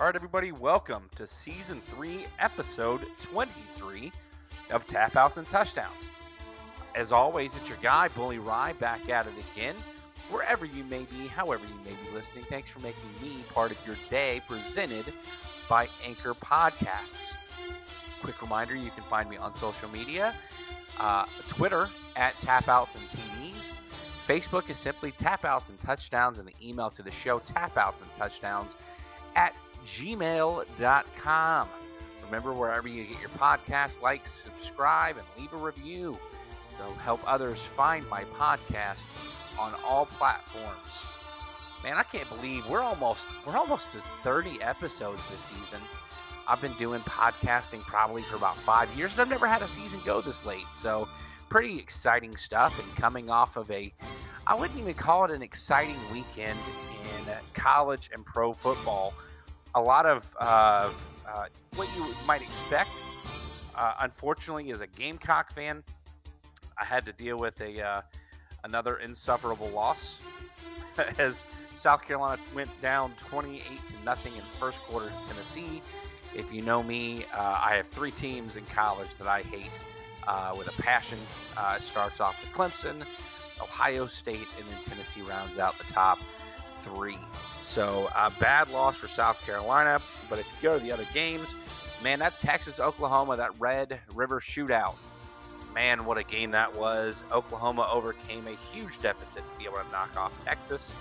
All right, everybody, welcome to season three, episode 23 of Tap Outs and Touchdowns. As always, it's your guy, Bully Ry, back at it again. Wherever you may be, however you may be listening, thanks for making me part of your day, presented by Anchor Podcasts. Quick reminder you can find me on social media uh, Twitter at Tapouts and TDs. Facebook is simply Tapouts and Touchdowns, and the email to the show, Tapouts and Touchdowns at gmail.com. Remember, wherever you get your podcast, like, subscribe, and leave a review to help others find my podcast on all platforms. Man, I can't believe we're almost we're almost to 30 episodes this season. I've been doing podcasting probably for about five years, and I've never had a season go this late. So, pretty exciting stuff. And coming off of a, I wouldn't even call it an exciting weekend in college and pro football. A lot of uh, uh, what you might expect. Uh, unfortunately, as a Gamecock fan, I had to deal with a uh, another insufferable loss as South Carolina went down 28 to nothing in the first quarter to Tennessee. If you know me, uh, I have three teams in college that I hate uh, with a passion. It starts off with Clemson, Ohio State, and then Tennessee rounds out the top three. So a bad loss for South Carolina. But if you go to the other games, man, that Texas Oklahoma, that Red River shootout, man, what a game that was. Oklahoma overcame a huge deficit to be able to knock off Texas.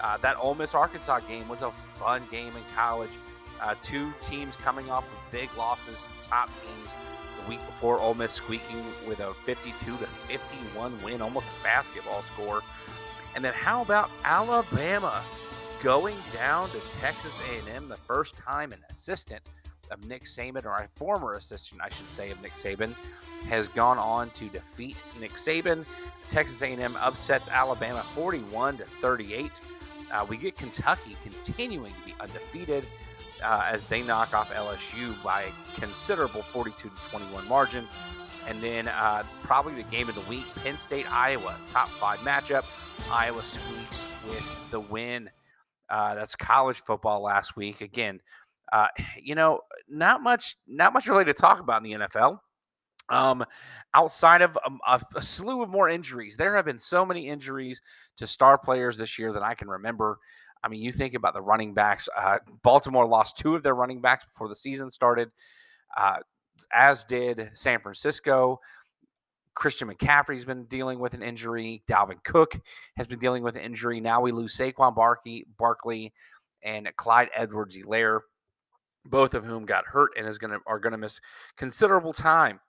Uh, that Ole Miss Arkansas game was a fun game in college. Uh, two teams coming off of big losses, top teams. The week before, Ole Miss squeaking with a 52 to 51 win, almost a basketball score. And then how about Alabama going down to Texas A&M the first time an assistant of Nick Saban, or a former assistant, I should say, of Nick Saban, has gone on to defeat Nick Saban. Texas A&M upsets Alabama 41 to 38. Uh, we get Kentucky continuing to be undefeated uh, as they knock off LSU by a considerable 42 to 21 margin. And then uh, probably the game of the week, Penn State Iowa, top five matchup. Iowa squeaks with the win. Uh, that's college football last week. Again, uh, you know, not much, not much really to talk about in the NFL. Um, outside of um, a, a, slew of more injuries, there have been so many injuries to star players this year that I can remember. I mean, you think about the running backs. Uh, Baltimore lost two of their running backs before the season started, uh, as did San Francisco. Christian McCaffrey's been dealing with an injury. Dalvin Cook has been dealing with an injury. Now we lose Saquon Barkley, Barkley and Clyde Edwards-Helaire, both of whom got hurt and is to are going to miss considerable time.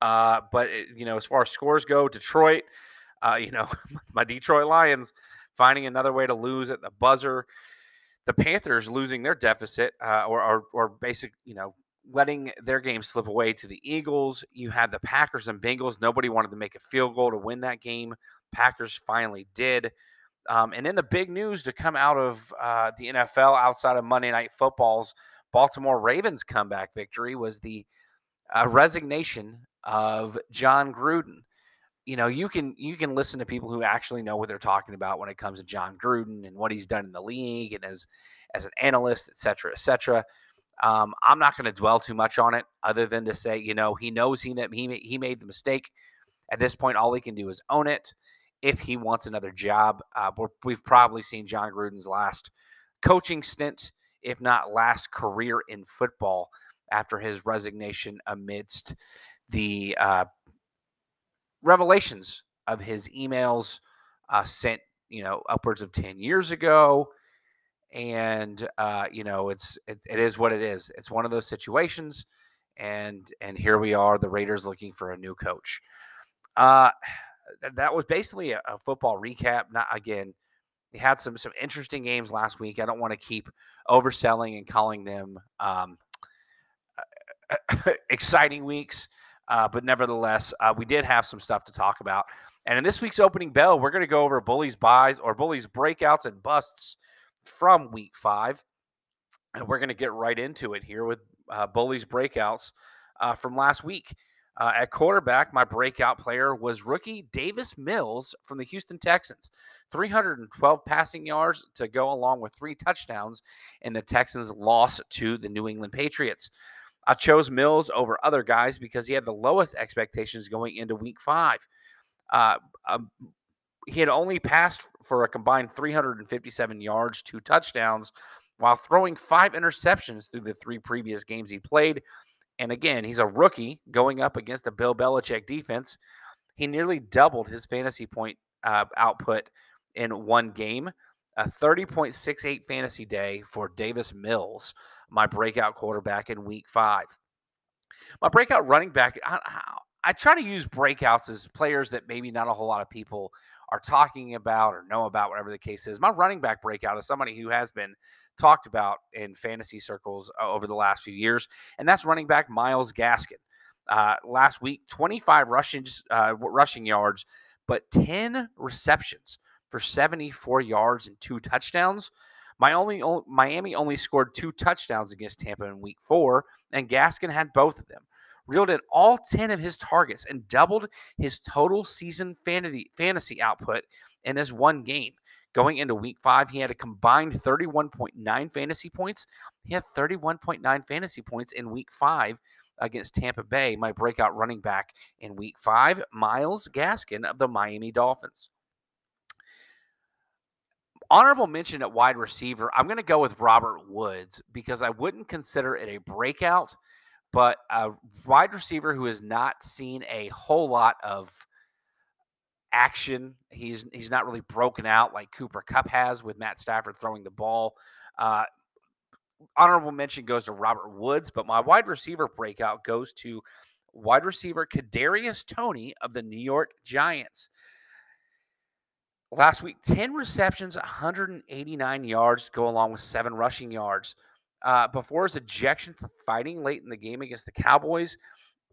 Uh, but it, you know, as far as scores go, Detroit, uh, you know, my Detroit Lions finding another way to lose at the buzzer. The Panthers losing their deficit, uh, or, or or basic, you know, letting their game slip away to the Eagles. You had the Packers and Bengals. Nobody wanted to make a field goal to win that game. Packers finally did. Um, and then the big news to come out of uh, the NFL outside of Monday Night Football's Baltimore Ravens comeback victory was the uh, resignation of Jon Gruden. You know, you can you can listen to people who actually know what they're talking about when it comes to Jon Gruden and what he's done in the league and as as an analyst, et cetera, et cetera. Um, I'm not going to dwell too much on it, other than to say, you know, he knows he he he made the mistake. At this point, all he can do is own it. If he wants another job, uh, we've probably seen Jon Gruden's last coaching stint, if not last career in football, after his resignation amidst the uh, revelations of his emails uh, sent, you know, upwards of ten years ago and uh, you know it's it, it is what it is. It's one of those situations, and and here we are, the Raiders looking for a new coach. Uh, that was basically a, a football recap. Not again, we had some some interesting games last week. I don't want to keep overselling and calling them um, exciting weeks. Uh, but nevertheless, uh, we did have some stuff to talk about. And in this week's opening bell, we're going to go over bullies buys or bullies breakouts and busts from week five. And we're going to get right into it here with uh, Bullies breakouts uh, from last week. Uh, at quarterback, my breakout player was rookie Davis Mills from the Houston Texans. 312 passing yards to go along with three touchdowns in the Texans' loss to the New England Patriots. I chose Mills over other guys because he had the lowest expectations going into week five. Uh, um, he had only passed for a combined 357 yards, two touchdowns, while throwing five interceptions through the three previous games he played. And again, he's a rookie going up against a Bill Belichick defense. He nearly doubled his fantasy point uh, output in one game. A 30.68 fantasy day for Davis Mills, my breakout quarterback in week five. My breakout running back, I, I try to use breakouts as players that maybe not a whole lot of people are talking about or know about, whatever the case is. My running back breakout is somebody who has been talked about in fantasy circles uh, over the last few years, and that's running back Myles Gaskin. Uh, last week, 25 rushing uh, rushing yards, but 10 receptions for 74 yards and two touchdowns. My only, only Miami only scored two touchdowns against Tampa in Week Four, and Gaskin had both of them reeled in all 10 of his targets and doubled his total season fantasy, output in this one game. Going into week five, he had a combined 31.9 fantasy points. He had 31.9 fantasy points in week five against Tampa Bay, my breakout running back in week five, Myles Gaskin of the Miami Dolphins. Honorable mention at wide receiver, I'm going to go with Robert Woods because I wouldn't consider it a breakout but a wide receiver who has not seen a whole lot of action. He's he's not really broken out like Cooper Kupp has with Matt Stafford throwing the ball. Uh, honorable mention goes to Robert Woods, but my wide receiver breakout goes to wide receiver Kadarius Toney of the New York Giants. Last week, 10 receptions, 189 yards, go along with seven rushing yards uh, before his ejection for fighting late in the game against the Cowboys.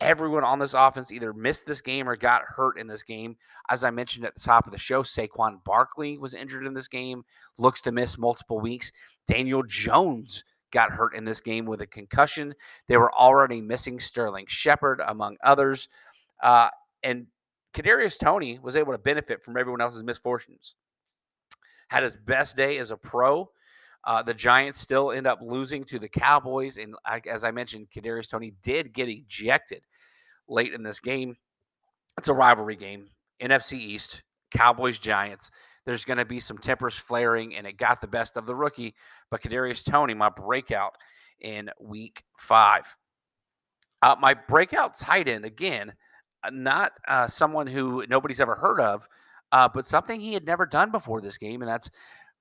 Everyone on this offense either missed this game or got hurt in this game. As I mentioned at the top of the show, Saquon Barkley was injured in this game, looks to miss multiple weeks. Daniel Jones got hurt in this game with a concussion. They were already missing Sterling Shepard, among others. Uh, and Kadarius Toney was able to benefit from everyone else's misfortunes. Had his best day as a pro uh, the Giants still end up losing to the Cowboys, and as I mentioned, Kadarius Toney did get ejected late in this game. It's a rivalry game, NFC East, Cowboys Giants. There's going to be some tempers flaring, and it got the best of the rookie. But Kadarius Toney, my breakout in Week Five, uh, my breakout tight end again, uh, not uh, someone who nobody's ever heard of, uh, but something he had never done before this game, and that's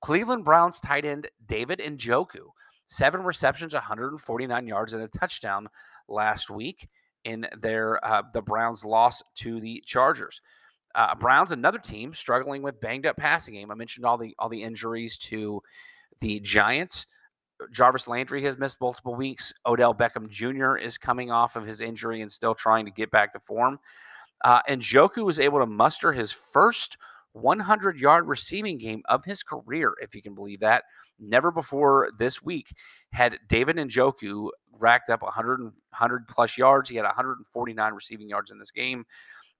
Cleveland Browns tight end David Njoku, seven receptions, 149 yards, and a touchdown last week in their uh, the Browns' loss to the Chargers. Uh, Browns, another team struggling with banged up passing game. I mentioned all the all the injuries to the Giants. Jarvis Landry has missed multiple weeks. Odell Beckham Jr. is coming off of his injury and still trying to get back to form. Uh, and Njoku was able to muster his first 100 yard receiving game of his career, if you can believe that. Never before this week had David Njoku racked up 100, 100 plus yards. He had 149 receiving yards in this game.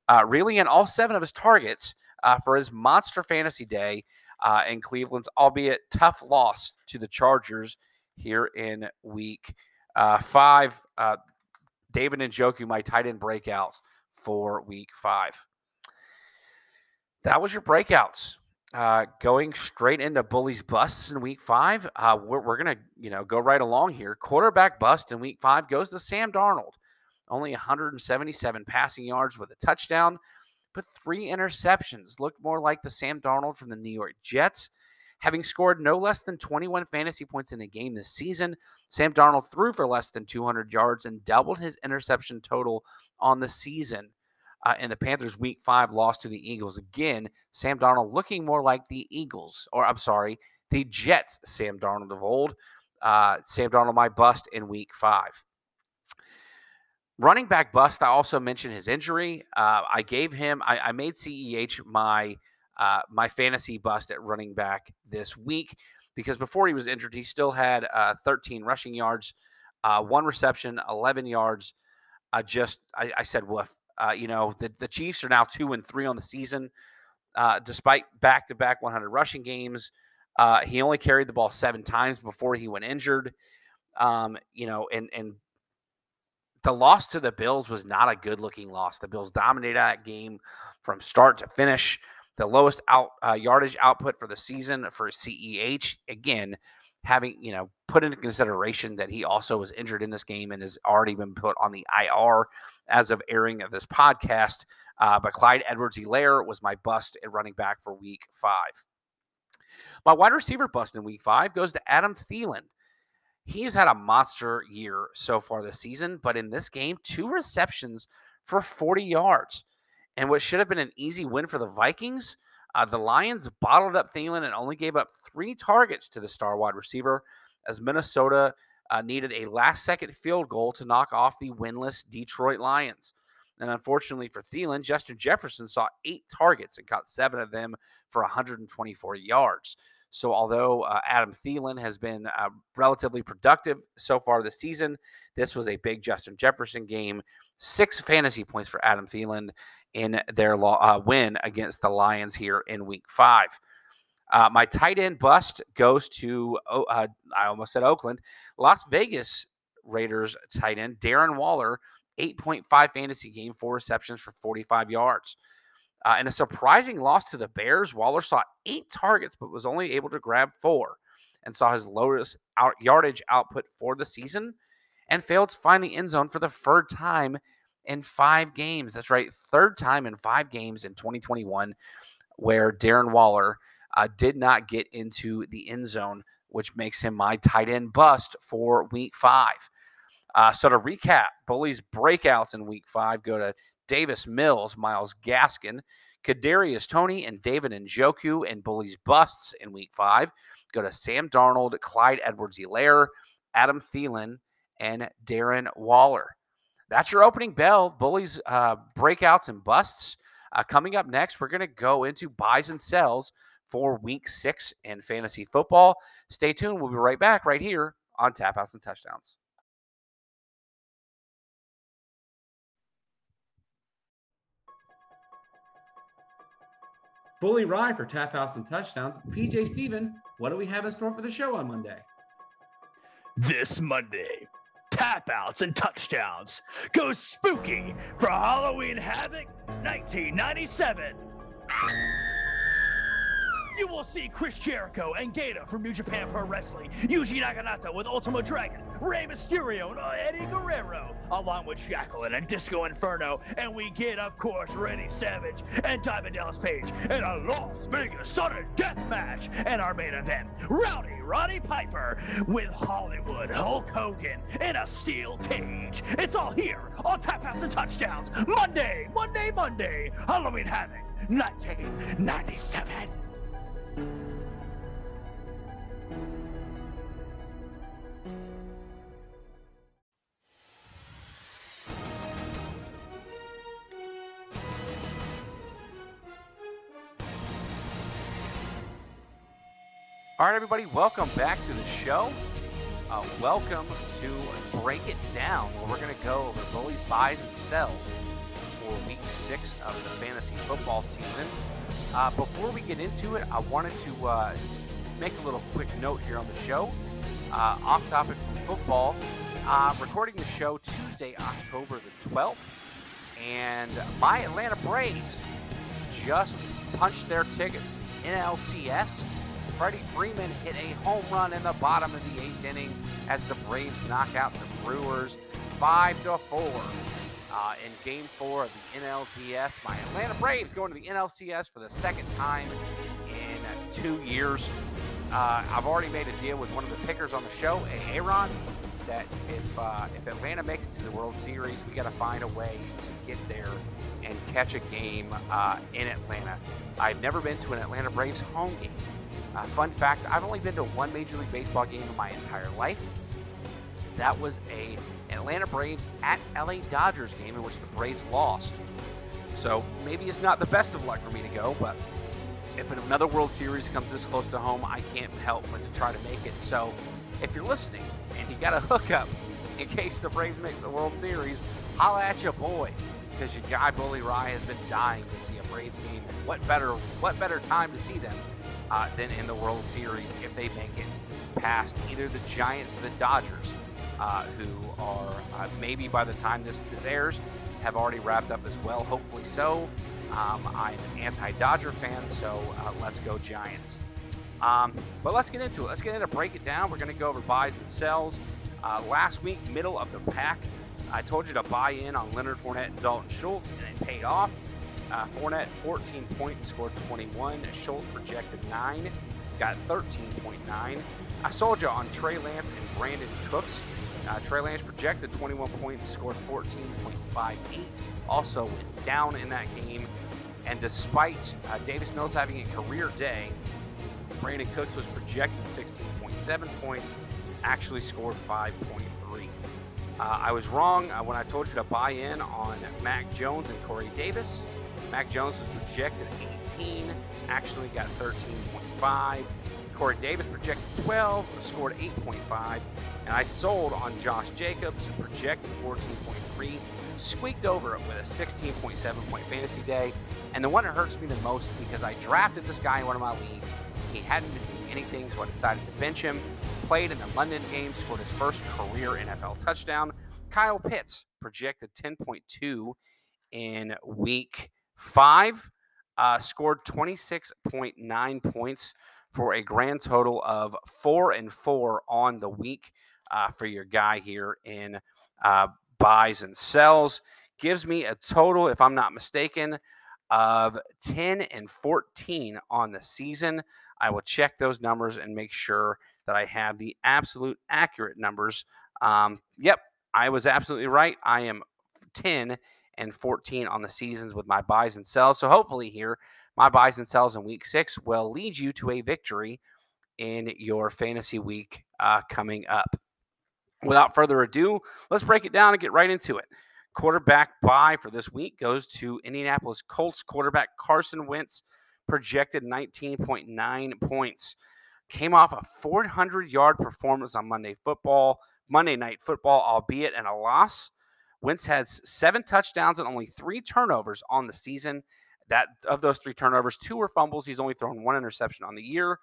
Uh, really, in all seven of his targets uh, for his monster fantasy day uh, in Cleveland's, albeit tough loss to the Chargers here in week uh, five. Uh, David Njoku, my tight end breakouts for week five that was your breakouts. Uh, going straight into bullies busts in week five. Uh, we're, we're gonna you know go right along here. Quarterback bust in week five goes to Sam Darnold. Only 177 passing yards with a touchdown, but three interceptions. Looked more like the Sam Darnold from the New York Jets. Having scored no less than 21 fantasy points in a game this season, Sam Darnold threw for less than 200 yards and doubled his interception total on the season uh, and the Panthers' Week Five loss to the Eagles. Again, Sam Darnold looking more like the Eagles, or I'm sorry, the Jets. Sam Darnold of old. Uh, Sam Darnold my bust in Week Five. Running back bust. I also mentioned his injury. Uh, I gave him. I, I made CEH my uh, my fantasy bust at running back this week because before he was injured, he still had uh, 13 rushing yards, uh, one reception, 11 yards uh, just I, I said woof. Uh, you know, the, the Chiefs are now two and three on the season, uh, despite back to back 100 rushing games. Uh, he only carried the ball seven times before he went injured. Um, you know, and and the loss to the Bills was not a good looking loss. The Bills dominated that game from start to finish. The lowest out uh, yardage output for the season for CEH. Again, having you know put into consideration that he also was injured in this game and has already been put on the IR as of airing of this podcast. Uh, but Clyde Edwards-Helaire was my bust at running back for Week Five. My wide receiver bust in Week Five goes to Adam Thielen. He's had a monster year so far this season, but in this game, two receptions for 40 yards. And what should have been an easy win for the Vikings, uh, the Lions bottled up Thielen and only gave up three targets to the star wide receiver as Minnesota uh, needed a last second field goal to knock off the winless Detroit Lions. And unfortunately for Thielen, Justin Jefferson saw eight targets and caught seven of them for 124 yards. So, although uh, Adam Thielen has been uh, relatively productive so far this season, this was a big Justin Jefferson game. Six fantasy points for Adam Thielen in their uh, win against the Lions here in week five. Uh, my tight end bust goes to, uh, I almost said Oakland, Las Vegas Raiders tight end Darren Waller, 8.5 fantasy game, four receptions for 45 yards. Uh, in a surprising loss to the Bears, Waller saw eight targets but was only able to grab four and saw his lowest out yardage output for the season and failed to find the end zone for the third time in five games. That's right, third time in five games in 2021 where Darren Waller uh, did not get into the end zone, which makes him my tight end bust for week five. Uh, so to recap, Bullies breakouts in week five go to Davis Mills, Myles Gaskin, Kadarius Toney, and David Njoku and Bullies busts in week five. Go to Sam Darnold, Clyde Edwards-Helaire, Adam Thielen, and Darren Waller. That's your opening bell. Bullies uh, breakouts and busts. Uh, coming up next, we're going to go into buys and sells for week six in fantasy football. Stay tuned. We'll be right back right here on Tap Outs and Touchdowns. Bully Ry for tap outs and touchdowns. PJ Steven, what do we have in store for the show on Monday? This Monday, tap outs and touchdowns. Go spooky for Halloween Havoc 1997 you will see Chris Jericho and Gedo from New Japan Pro Wrestling, Yuji Naganato with Ultimo Dragon, Rey Mysterio and Eddie Guerrero, along with Jacqueline and Disco Inferno, and we get, of course, Randy Savage and Diamond Dallas Page in a Las Vegas sudden death match, and our main event, Rowdy Roddy Piper with Hollywood Hulk Hogan in a steel cage. It's all here on Tap Outs and Touchdowns, Monday, Monday, Monday, Halloween Havoc, 1997. All right, everybody, welcome back to the show. Uh, welcome to Break It Down, where we're going to go over bullies, buys, and sells for week six of the fantasy football season. Uh, before we get into it, I wanted to uh, make a little quick note here on the show. Uh, off topic from football, I'm recording the show Tuesday, October the 12th, and my Atlanta Braves just punched their ticket NLCS. Freddie Freeman hit a home run in the bottom of the eighth inning as the Braves knock out the Brewers 5 to 4 uh, in game four of the NLDS. My Atlanta Braves going to the NLCS for the second time in two years. Uh, I've already made a deal with one of the pickers on the show, Aaron, that if uh, if Atlanta makes it to the World Series, we got to find a way to get there and catch a game uh, in Atlanta. I've never been to an Atlanta Braves home game. Uh, fun fact: I've only been to one Major League Baseball game in my entire life. That was a Atlanta Braves at LA Dodgers game in which the Braves lost. So maybe it's not the best of luck for me to go, but if another World Series comes this close to home, I can't help but to try to make it. So if you're listening and you got a hookup in case the Braves make the World Series, holla at your boy because your guy Bully Ry has been dying to see a Braves game. What better what better time to see them uh, than in the World Series if they make it past either the Giants or the Dodgers, who are uh, maybe by the time this this airs have already wrapped up as well. Hopefully so. Um, I'm an anti-Dodger fan, so uh, let's go Giants. Um, but let's get into it. Let's get into break it down. We're going to go over buys and sells. Uh, last week, middle of the pack, I told you to buy in on Leonard Fournette and Dalton Schultz, and it paid off. Uh, Fournette, 14 points, scored 21. Schultz projected 9, got 13.9. I sold you on Trey Lance and Brandin Cooks. Uh, Trey Lance projected 21 points, scored 14.58. Also went down in that game. And despite uh, Davis Mills having a career day, Brandin Cooks was projected 16.7 points, actually scored 5.3. Uh, I was wrong uh, when I told you to buy in on Mac Jones and Corey Davis. Mac Jones was projected 18, actually got 13.5. Corey Davis projected 12, scored 8.5. And I sold on Josh Jacobs, projected 14.3, squeaked over it with a 16.7 point fantasy day. And the one that hurts me the most because I drafted this guy in one of my leagues. He hadn't been doing anything, so I decided to bench him. Played in the London game, scored his first career NFL touchdown. Kyle Pitts projected 10.2 in week five, uh, scored 26.9 points for a grand total of four and four on the week uh, for your guy here in uh, buys and sells. Gives me a total, if I'm not mistaken, of 10 and 14 on the season. I will check those numbers and make sure that I have the absolute accurate numbers. Um, yep, I was absolutely right. I am 10 and 14 on the seasons with my buys and sells. So hopefully, here, my buys and sells in week six will lead you to a victory in your fantasy week uh, coming up. Without further ado, let's break it down and get right into it. Quarterback buy for this week goes to Indianapolis Colts quarterback Carson Wentz, projected 19.9 points. Came off a 400 yard performance on Monday football, Monday night football, albeit in a loss. Wentz has seven touchdowns and only three turnovers on the season. That of those three turnovers, two were fumbles. He's only thrown one interception on the year.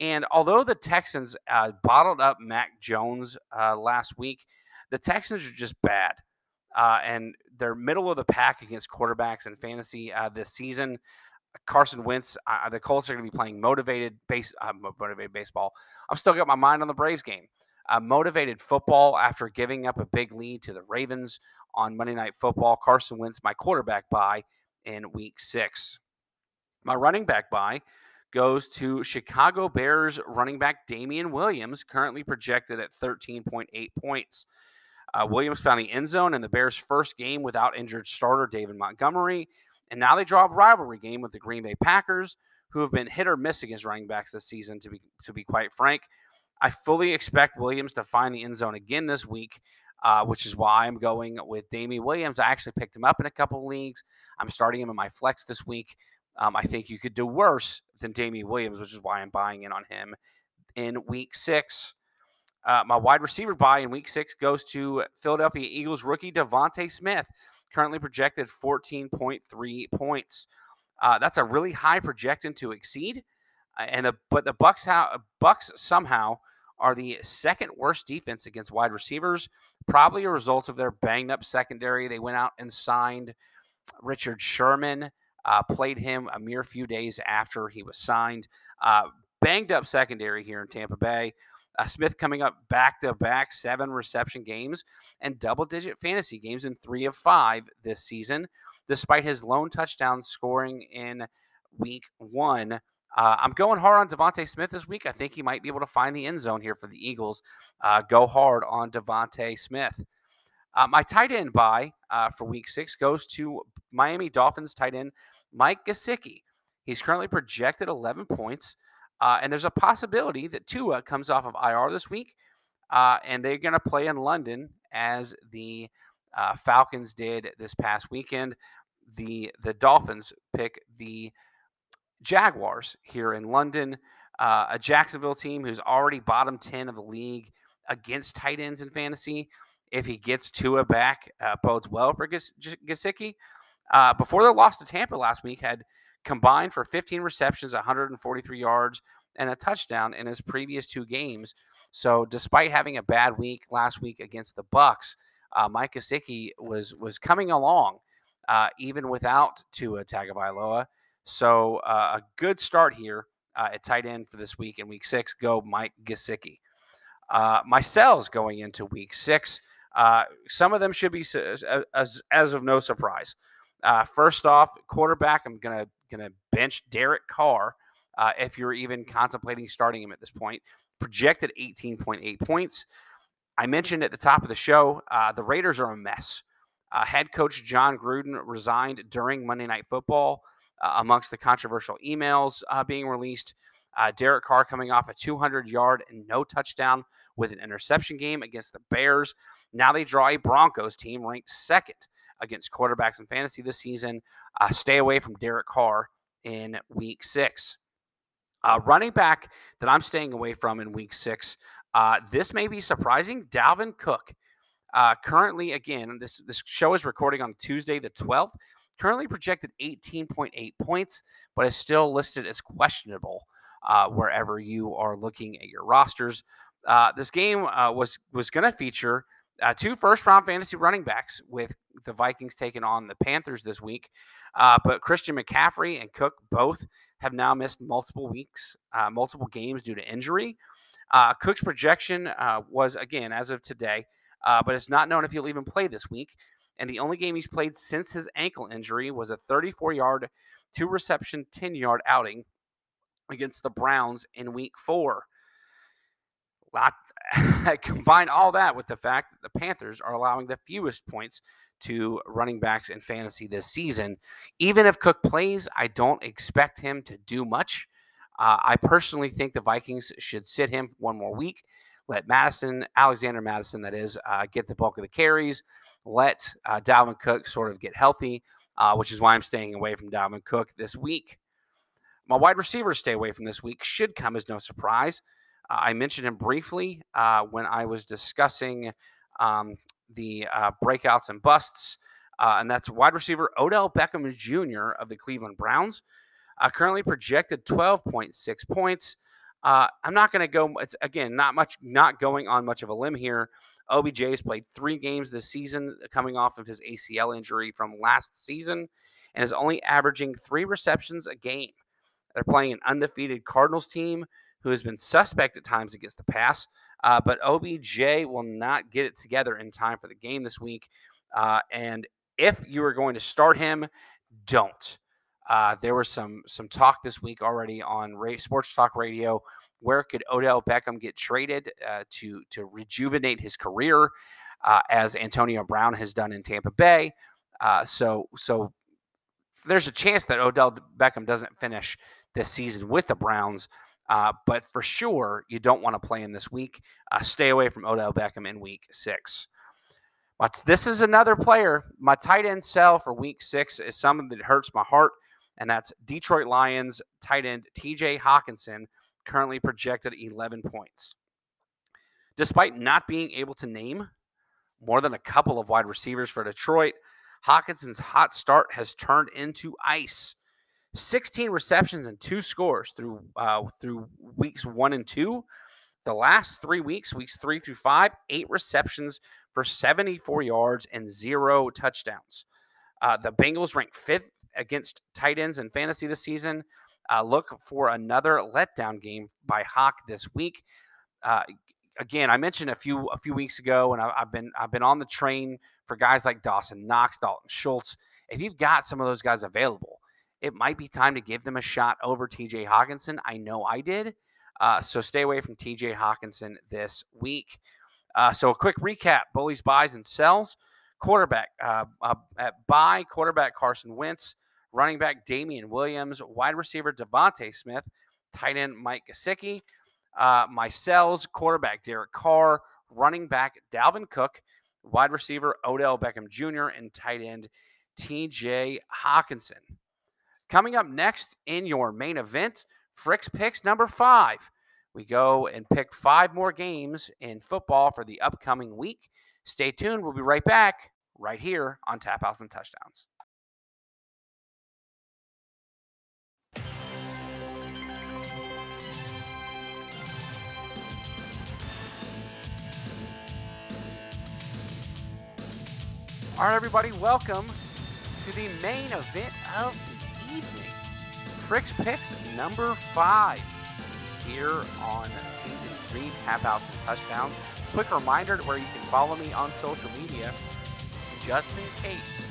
And although the Texans uh, bottled up Mac Jones uh, last week, the Texans are just bad. Uh, and they're middle of the pack against quarterbacks in fantasy uh, this season. Carson Wentz, uh, the Colts are going to be playing motivated base, uh, motivated baseball. I've still got my mind on the Braves game. motivated football after giving up a big lead to the Ravens on Monday Night Football. Carson Wentz, my quarterback buy in Week Six. My running back buy goes to Chicago Bears running back Damien Williams, currently projected at 13.8 points. Uh, Williams found the end zone in the Bears' first game without injured starter David Montgomery. And now they draw a rivalry game with the Green Bay Packers, who have been hit or miss against running backs this season, to be, to be quite frank. I fully expect Williams to find the end zone again this week, uh, which is why I'm going with Damien Williams. I actually picked him up in a couple leagues. I'm starting him in my flex this week. Um, I think you could do worse than Damien Williams, which is why I'm buying in on him in week six. Uh, my wide receiver buy in week six goes to Philadelphia Eagles rookie DeVonta Smith, currently projected 14.3 points. Uh, that's a really high projection to exceed. Uh, and the, but the Bucks ha- Bucks somehow are the second worst defense against wide receivers, probably a result of their banged up secondary. They went out and signed Richard Sherman, uh, played him a mere few days after he was signed. Uh, banged up secondary here in Tampa Bay. Uh, Smith coming up back to back seven reception games and double digit fantasy games in three of five this season, despite his lone touchdown scoring in week one. Uh, I'm going hard on DeVonta Smith this week. I think he might be able to find the end zone here for the Eagles. Uh, go hard on DeVonta Smith. Uh, my tight end buy uh, for week six goes to Miami Dolphins tight end Mike Gesicki. He's currently projected 11 points. Uh, and there's a possibility that Tua comes off of IR this week, uh, and they're going to play in London as the Falcons did this past weekend. The the Dolphins pick the Jaguars here in London, uh, a Jacksonville team who's already bottom ten of the league against tight ends in fantasy. if he gets Tua back, uh, bodes well for Gesicki. Uh, before the loss to Tampa last week, had combined for 15 receptions, 143 yards, and a touchdown in his previous two games. So, despite having a bad week last week against the Bucks, uh, Mike Gesicki was was coming along uh, even without Tua Tagovailoa. So, uh, a good start here uh, at tight end for this week in Week Six. Go Mike Gesicki. Uh, my cells going into Week Six. Uh, some of them should be as, as of no surprise. first off, quarterback. I'm gonna gonna bench Derek Carr uh, if you're even contemplating starting him at this point. Projected 18.8 points. I mentioned at the top of the show, uh, the Raiders are a mess. Uh, head coach Jon Gruden resigned during Monday Night Football uh, amongst the controversial emails uh, being released. Uh, Derek Carr coming off a 200 yard and no touchdown with an interception game against the Bears. Now they draw a Broncos team ranked second against quarterbacks in fantasy this season. Uh, stay away from Derek Carr in week six. Uh, running back that I'm staying away from in week six, uh, this may be surprising. Dalvin Cook. Uh, currently, again, this, this show is recording on Tuesday, the 12th. Currently projected 18.8 points, but is still listed as questionable uh, wherever you are looking at your rosters. Uh, this game uh, was was going to feature uh, two first round fantasy running backs with the Vikings taking on the Panthers this week. Uh, but Christian McCaffrey and Cook both have now missed multiple weeks, uh, multiple games due to injury. Cook's projection was, again, as of today, but it's not known if he'll even play this week. And the only game he's played since his ankle injury was a 34 yard, two reception, 10 yard outing against the Browns in week four. Lot, combine all that with the fact that the Panthers are allowing the fewest points to running backs in fantasy this season. Even if Cook plays, I don't expect him to do much. Uh, I personally think the Vikings should sit him one more week. Let Mattison, Alexander Mattison, that is, uh, get the bulk of the carries. Let uh, Dalvin Cook sort of get healthy, uh, which is why I'm staying away from Dalvin Cook this week. My wide receivers stay away from this week should come as no surprise. Uh, I mentioned him briefly uh, when I was discussing um, the uh, breakouts and busts, uh, and that's wide receiver Odell Beckham Jr. of the Cleveland Browns. Currently projected 12.6 points. I'm not going to go. It's again not much, not going on much of a limb here. OBJ has played three games this season, coming off of his ACL injury from last season, and is only averaging three receptions a game. They're playing an undefeated Cardinals team who has been suspect at times against the pass. Uh, but OBJ will not get it together in time for the game this week. Uh, and if you are going to start him, don't. Uh, there was some some talk this week already on Sports Talk Radio. Where could Odell Beckham get traded uh, to to rejuvenate his career, uh, as Antonio Brown has done in Tampa Bay? Uh, so so there's a chance that Odell Beckham doesn't finish this season with the Browns. Uh, but for sure, you don't want to play him this week. Uh, stay away from Odell Beckham in week six. But this is another player. My tight end sell for week six is something that hurts my heart, and that's Detroit Lions tight end TJ Hockenson, currently projected 11 points. Despite not being able to name more than a couple of wide receivers for Detroit, Hockenson's hot start has turned into ice. 16 receptions and two scores through uh, through weeks one and two. The last three weeks, weeks three through five, eight receptions for 74 yards and zero touchdowns. Uh, the Bengals rank fifth against tight ends in fantasy this season. Uh, look for another letdown game by Hawk this week. Uh, again, I mentioned a few a few weeks ago, and I, have been I've been on the train for guys like Dawson Knox, Dalton Schultz. If you've got some of those guys available, it might be time to give them a shot over TJ Hockenson. I know I did. Uh, so stay away from TJ Hockenson this week. Uh, so a quick recap: bullies, buys, and sells. Quarterback uh, uh at buy quarterback Carson Wentz, running back Damien Williams, wide receiver DeVonta Smith, tight end Mike Gesicki. Uh, my sells quarterback Derek Carr, running back Dalvin Cook, wide receiver Odell Beckham Jr., and tight end TJ Hockenson. Coming up next in your main event, Frick's Picks number five. We go and pick five more games in football for the upcoming week. Stay tuned. We'll be right back right here on Tap Outs and Touchdowns. All right, everybody, welcome to the main event of the evening. Frick's Picks number five here on season three, Tap Outs and Touchdowns. Quick reminder where you can follow me on social media, just in case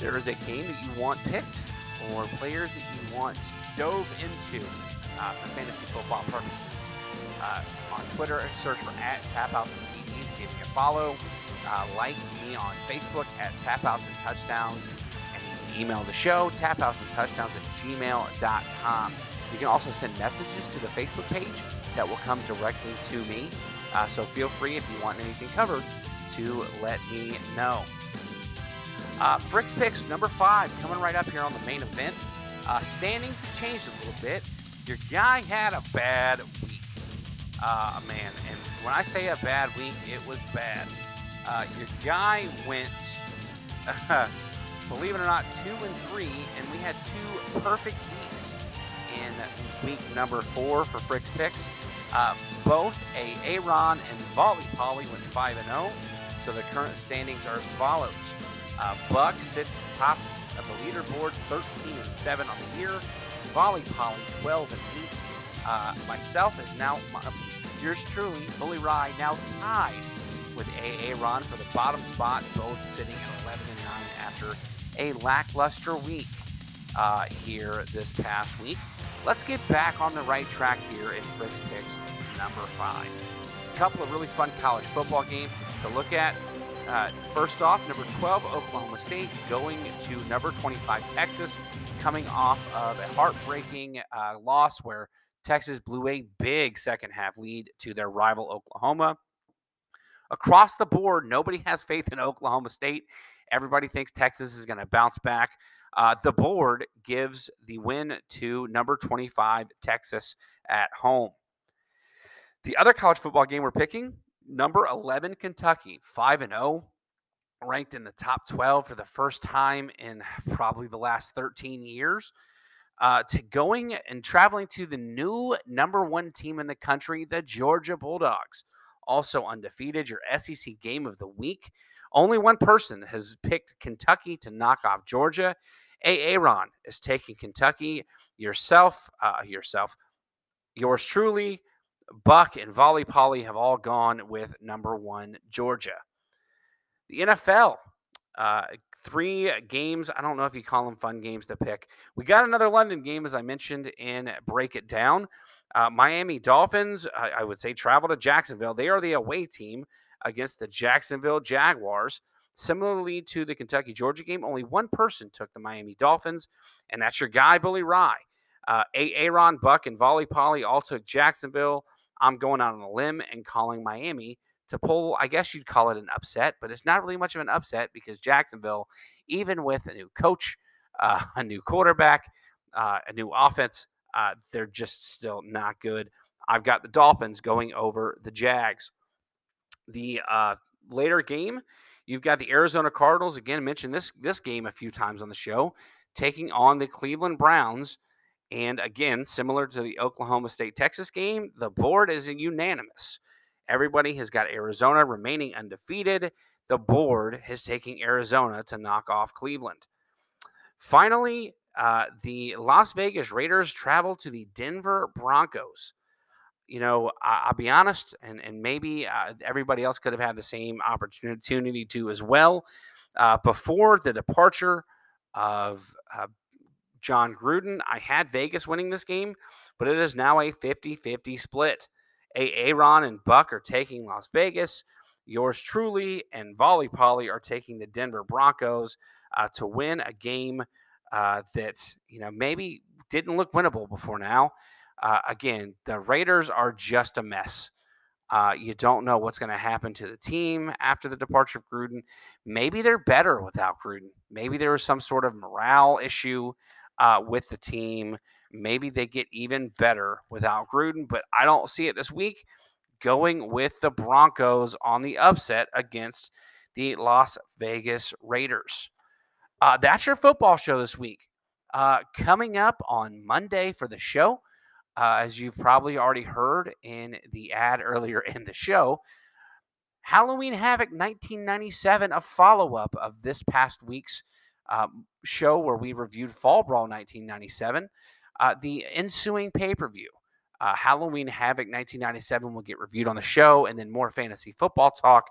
there is a game that you want picked or players that you want dove into uh, for fantasy football purposes. Uh, on Twitter, search for at Tap Outs and TDs. Give me a follow. Uh, like me on Facebook at Tap Outs and Touchdowns. And email the show, tapouts and touchdowns at gmail.com. You can also send messages to the Facebook page that will come directly to me. Uh, so feel free if you want anything covered to let me know. Uh, Frick's Picks number five coming right up here on the main event. Uh, standings have changed a little bit. Your guy had a bad week, uh, man. And when I say a bad week, it was bad. Uh, your guy went, believe it or not, two and three, and we had two perfect weeks in week number four for Frick's Picks. Uh, both a Aaron and Volley Polly went five and zero, so the current standings are as follows: uh, Buck sits top of the leaderboard, 13 and seven on the year. Volley Polly 12 and eight. Uh, myself is now my, yours truly, Bully Ry, now tied with AA Ron for the bottom spot, both sitting at 11 and 9 after a lackluster week uh, here this past week. Let's get back on the right track here in Frick's Picks number five. A couple of really fun college football games to look at. Uh, first off, number 12, Oklahoma State, going to number 25, Texas, coming off of a heartbreaking uh, loss where Texas blew a big second half lead to their rival Oklahoma across the board, nobody has faith in Oklahoma State. Everybody thinks Texas is going to bounce back. Uh, the board gives the win to number 25, Texas at home. The other college football game we're picking, number 11, Kentucky, 5 and 0, ranked in the top 12 for the first time in probably the last 13 years. Uh, to going and traveling to the new number one team in the country, the Georgia Bulldogs also undefeated. Your SEC game of the week. Only one person has picked Kentucky to knock off Georgia. Aaron is taking Kentucky. Yourself, uh, yourself, yours truly, Buck and Volley Polly have all gone with number one Georgia. The NFL, uh, three games. I don't know if you call them fun games to pick. We got another London game, as I mentioned in Break It Down. Uh, Miami Dolphins, I, I, would say, travel to Jacksonville. They are the away team against the Jacksonville Jaguars. Similarly to the Kentucky Georgia game, only one person took the Miami Dolphins, and that's your guy, Billy Rye. Uh, Aaron Buck and Volley Polly all took Jacksonville. I'm going out on a limb and calling Miami to pull, I guess you'd call it an upset, but it's not really much of an upset because Jacksonville, even with a new coach, uh, a new quarterback, uh, a new offense, uh, they're just still not good. I've got the Dolphins going over the Jags. The uh, later game, you've got the Arizona Cardinals. Again, mentioned this this game a few times on the show, taking on the Cleveland Browns. And again, similar to the Oklahoma State Texas game, the board is unanimous. Everybody has got Arizona remaining undefeated. The board is taking Arizona to knock off Cleveland. Finally, uh, the Las Vegas Raiders travel to the Denver Broncos. You know, I, will be honest, and and maybe uh, everybody else could have had the same opportunity to as well. Uh, before the departure of uh, Jon Gruden, I had Vegas winning this game, but it is now a 50-50 split. A Aaron and Buck are taking Las Vegas. Yours truly and Volley Polly are taking the Denver Broncos uh, to win a game uh, that you know maybe didn't look winnable before now. Uh, again, the Raiders are just a mess. Uh, you don't know what's going to happen to the team after the departure of Gruden. Maybe they're better without Gruden. Maybe there was some sort of morale issue uh, with the team. Maybe they get even better without Gruden, but I don't see it this week. going with the Broncos on the upset against the Las Vegas Raiders. Uh, that's your football show this week. Uh, coming up on Monday for the show, uh, as you've probably already heard in the ad earlier in the show, Halloween Havoc 1997, a follow up of this past week's um, show where we reviewed Fall Brawl 1997, uh, the ensuing pay per view. Uh, Halloween Havoc 1997 will get reviewed on the show, and then more fantasy football talk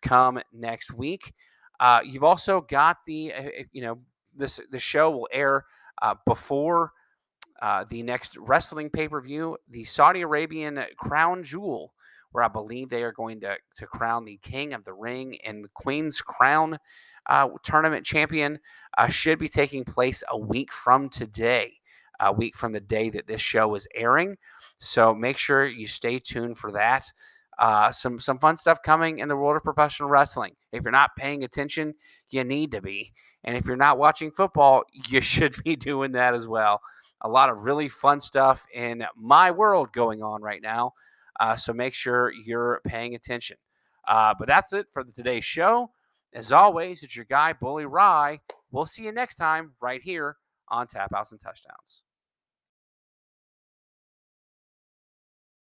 come next week. Uh, you've also got the, uh, uh, you know, this the show will air uh, before uh, the next wrestling pay per view, the Saudi Arabian Crown Jewel, where I believe they are going to to crown the King of the Ring and the Queen's Crown uh, tournament champion. should be taking place a week from today, a week from the day that this show is airing. So make sure you stay tuned for that. Uh, some some fun stuff coming in the world of professional wrestling. If you're not paying attention, you need to be. And if you're not watching football, you should be doing that as well. A lot of really fun stuff in my world going on right now. Uh, so make sure you're paying attention. Uh, but that's it for today's show. As always, it's your guy, Bully Ry. We'll see you next time right here on Tap Outs and Touchdowns.